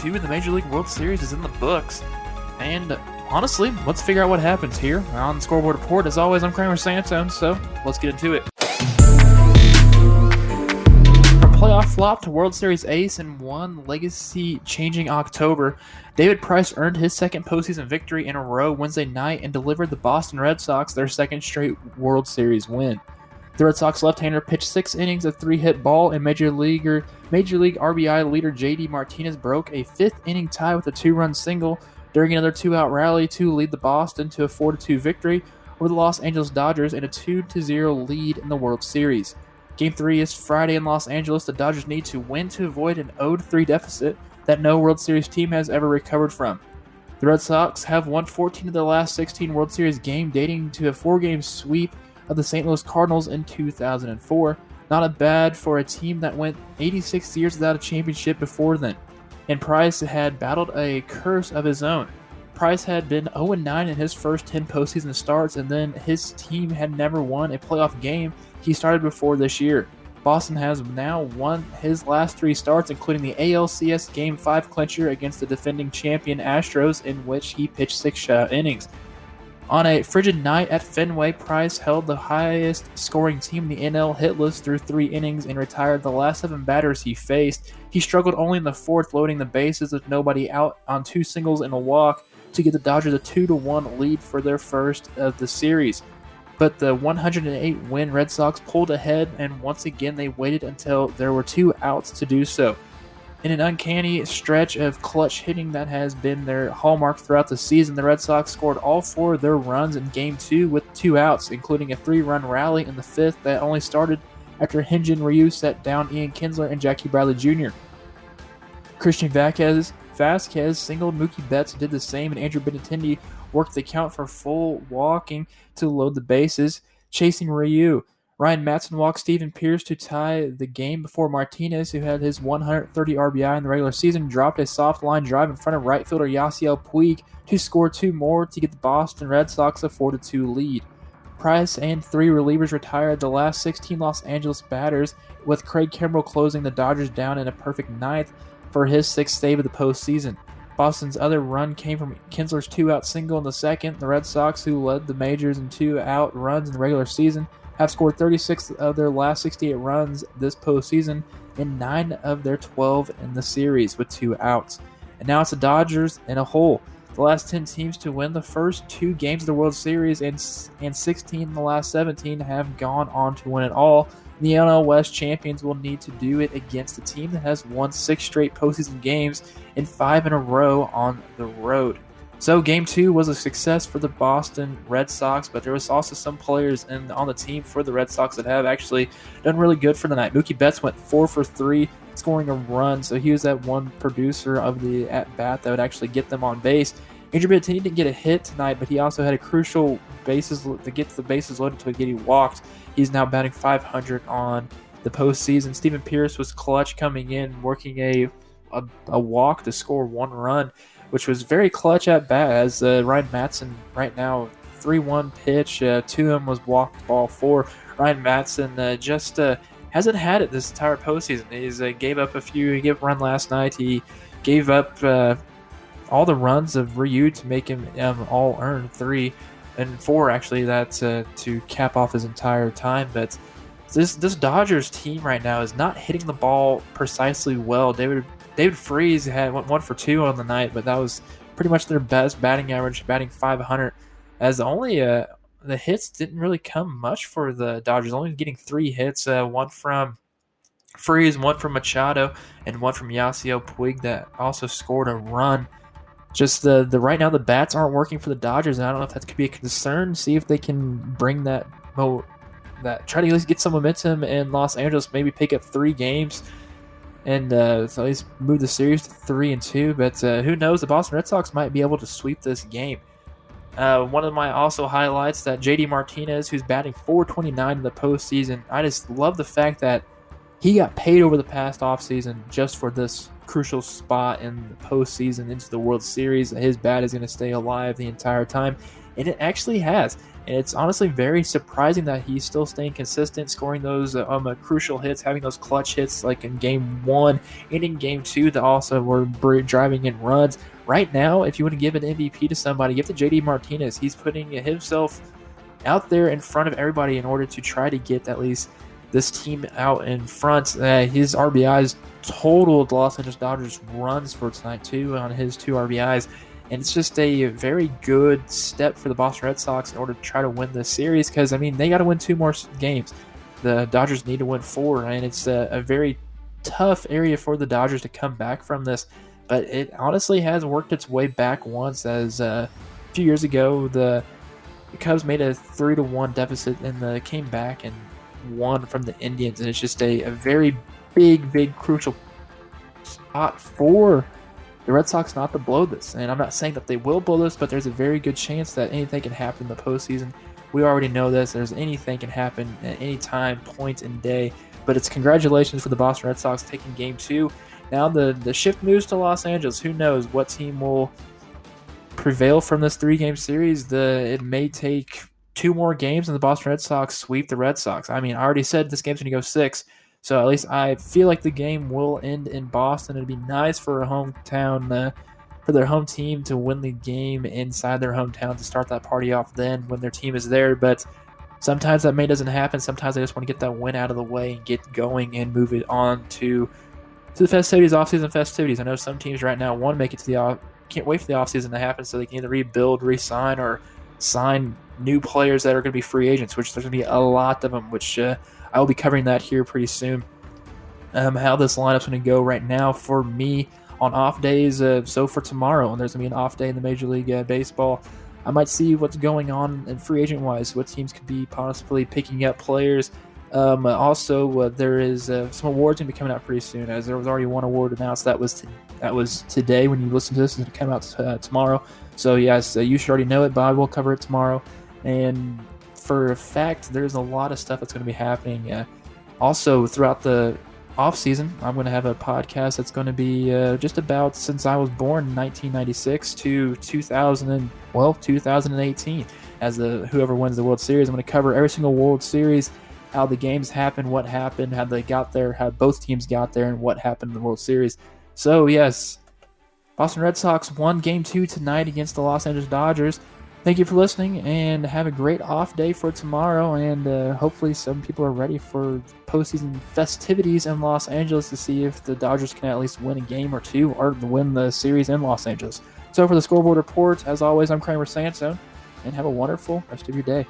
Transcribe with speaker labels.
Speaker 1: two in the Major League World Series is in the books. And honestly, let's figure out what happens here on the Scoreboard Report. As always, I'm Kramer Santone, so let's get into it. From playoff flop to World Series ace in one legacy changing October, David Price earned his second postseason victory in a row Wednesday night and delivered the Boston Red Sox their second straight World Series win. The Red Sox left-hander pitched six innings of three-hit ball, and Major Leaguer Major League RBI leader J.D. Martinez broke a fifth inning tie with a two-run single during another two-out rally to lead the Boston to a 4-2 victory over the Los Angeles Dodgers and a 2-0 lead in the World Series. Game 3 is Friday in Los Angeles. The Dodgers need to win to avoid an 0-3 deficit that no World Series team has ever recovered from. The Red Sox have won 14 of their last 16 World Series games, dating to a four-game sweep of the St. Louis Cardinals in 2004. Not a bad for a team that went 86 years without a championship before then. And Price had battled a curse of his own. Price had been 0 9 in his first 10 postseason starts, and then his team had never won a playoff game he started before this year. Boston has now won his last three starts, including the ALCS Game 5 clincher against the defending champion Astros, in which he pitched six shutout innings. On a frigid night at Fenway, Price held the highest scoring team in the NL hitless through three innings and retired the last seven batters he faced. He struggled only in the fourth, loading the bases with nobody out on two singles and a walk to get the Dodgers a 2 1 lead for their first of the series. But the 108 win Red Sox pulled ahead, and once again they waited until there were two outs to do so. In an uncanny stretch of clutch hitting that has been their hallmark throughout the season, the Red Sox scored all four of their runs in Game 2 with two outs, including a three run rally in the fifth that only started after Hyun-Jin Ryu set down Ian Kinsler and Jackie Bradley Jr. Christian Vazquez, Vazquez singled Mookie Betts did the same, and Andrew Benintendi worked the count for full walking to load the bases, chasing Ryu. Ryan Madson walked Stephen Pearce to tie the game before Martinez, who had his 130 RBI in the regular season, dropped a soft line drive in front of right fielder Yasiel Puig to score two more to get the Boston Red Sox a 4 2 lead. Price and three relievers retired the last 16 Los Angeles batters, with Craig Kimbrel closing the Dodgers down in a perfect ninth for his sixth save of the postseason. Boston's other run came from Kinsler's two out single in the second. The Red Sox, who led the majors in two out runs in the regular season, have scored 36 of their last 68 runs this postseason and 9 of their 12 in the series with two outs. And now it's the Dodgers in a hole. The last 10 teams to win the first two games of the World Series and, and 16 in the last 17 have gone on to win it all. The NL West champions will need to do it against a team that has won six straight postseason games and five in a row on the road. So game two was a success for the Boston Red Sox, but there was also some players in, on the team for the Red Sox that have actually done really good for the night. Mookie Betts went four for three, scoring a run, so he was that one producer of the at bat that would actually get them on base. Andrew Benintendi didn't get a hit tonight, but he also had a crucial bases to get to the bases loaded to get he walked. He's now batting 500 on the postseason. Stephen Pearce was clutch coming in, working a a, a walk to score one run which was very clutch at bat. As uh, Ryan Madson right now, three-one pitch, uh, to him was walked ball four. Ryan Madson uh, just uh, hasn't had it this entire postseason. He's uh, gave up a few. He gave run last night. He gave up uh, all the runs of Ryu to make him um, all earn three and four actually. That's to cap off his entire time, but. This this Dodgers team right now is not hitting the ball precisely well. David David Freese had went one for two on the night, but that was pretty much their best batting average, batting 500. As only uh, the hits didn't really come much for the Dodgers, only getting three hits, uh, one from Freese, one from Machado, and one from Yasiel Puig that also scored a run. Just the the right now the bats aren't working for the Dodgers, and I don't know if that could be a concern. See if they can bring that mo that try to at least get some momentum in Los Angeles, maybe pick up three games and uh, so he's moved the series to three and two. But uh, who knows? The Boston Red Sox might be able to sweep this game. Uh, one of my also highlights that JD Martinez, who's batting 429 in the postseason, I just love the fact that he got paid over the past offseason just for this crucial spot in the postseason into the World Series. His bat is going to stay alive the entire time. And it actually has. And it's honestly very surprising that he's still staying consistent, scoring those uh, um, uh, crucial hits, having those clutch hits like in game one and in game two that also were driving in runs. Right now, if you want to give an MVP to somebody, give it to JD Martinez. He's putting himself out there in front of everybody in order to try to get at least this team out in front. Uh, his RBIs totaled Los Angeles Dodgers runs for tonight too on his two RBIs. And it's just a very good step for the Boston Red Sox in order to try to win this series because, I mean, they got to win two more games. The Dodgers need to win four, and it's a, a very tough area for the Dodgers to come back from this. But it honestly has worked its way back once, as uh, a few years ago, the, Cubs made a three to one deficit and the, came back and won from the Indians. And it's just a, a very big, big, crucial spot for the Red Sox not to blow this. And I'm not saying that they will blow this, but there's a very good chance that anything can happen in the postseason. We already know this. There's anything can happen at any time, point, and day. But it's congratulations for the Boston Red Sox taking game two. Now the, the shift moves to Los Angeles. Who knows what team will prevail from this three game series? The it may take two more games and the Boston Red Sox sweep the Red Sox. I mean, I already said this game's gonna go six. So at least I feel like the game will end in Boston. It'd be nice for a hometown, uh, for their home team to win the game inside their hometown to start that party off then when their team is there. But sometimes that may doesn't happen. Sometimes I just want to get that win out of the way and get going and move it on to to the festivities, offseason festivities. I know some teams right now want to make it to the off, can't wait for the offseason to happen so they can either rebuild, re-sign, or sign new players that are going to be free agents, which there's going to be a lot of them, which uh, I will be covering that here pretty soon. Um, how this lineup's going to go right now for me on off days. Uh, so for tomorrow, and there's going to be an off day in the Major League uh, Baseball. I might see what's going on in free agent wise, what teams could be possibly picking up players. Um, also, uh, there is uh, some awards going to be coming out pretty soon, as there was already one award announced that was that was today. When you listen to this, it's going to come out uh, tomorrow. So yes, uh, you should already know it, but I will cover it tomorrow. And for a fact, there's a lot of stuff that's going to be happening. Uh, also, throughout the off season, I'm going to have a podcast that's going to be uh, just about since I was born in 1996 to 2000 and, well 2018. As the whoever wins the World Series, I'm going to cover every single World Series, how the games happened, what happened, how they got there, how both teams got there, and what happened in the World Series. So yes, Boston Red Sox won Game Two tonight against the Los Angeles Dodgers thank you for listening and have a great off day for tomorrow. And uh, hopefully, some people are ready for postseason festivities in Los Angeles to see if the Dodgers can at least win a game or two or win the series in Los Angeles. So, for the scoreboard report, as always, I'm Kramer Sansone, and have a wonderful rest of your day.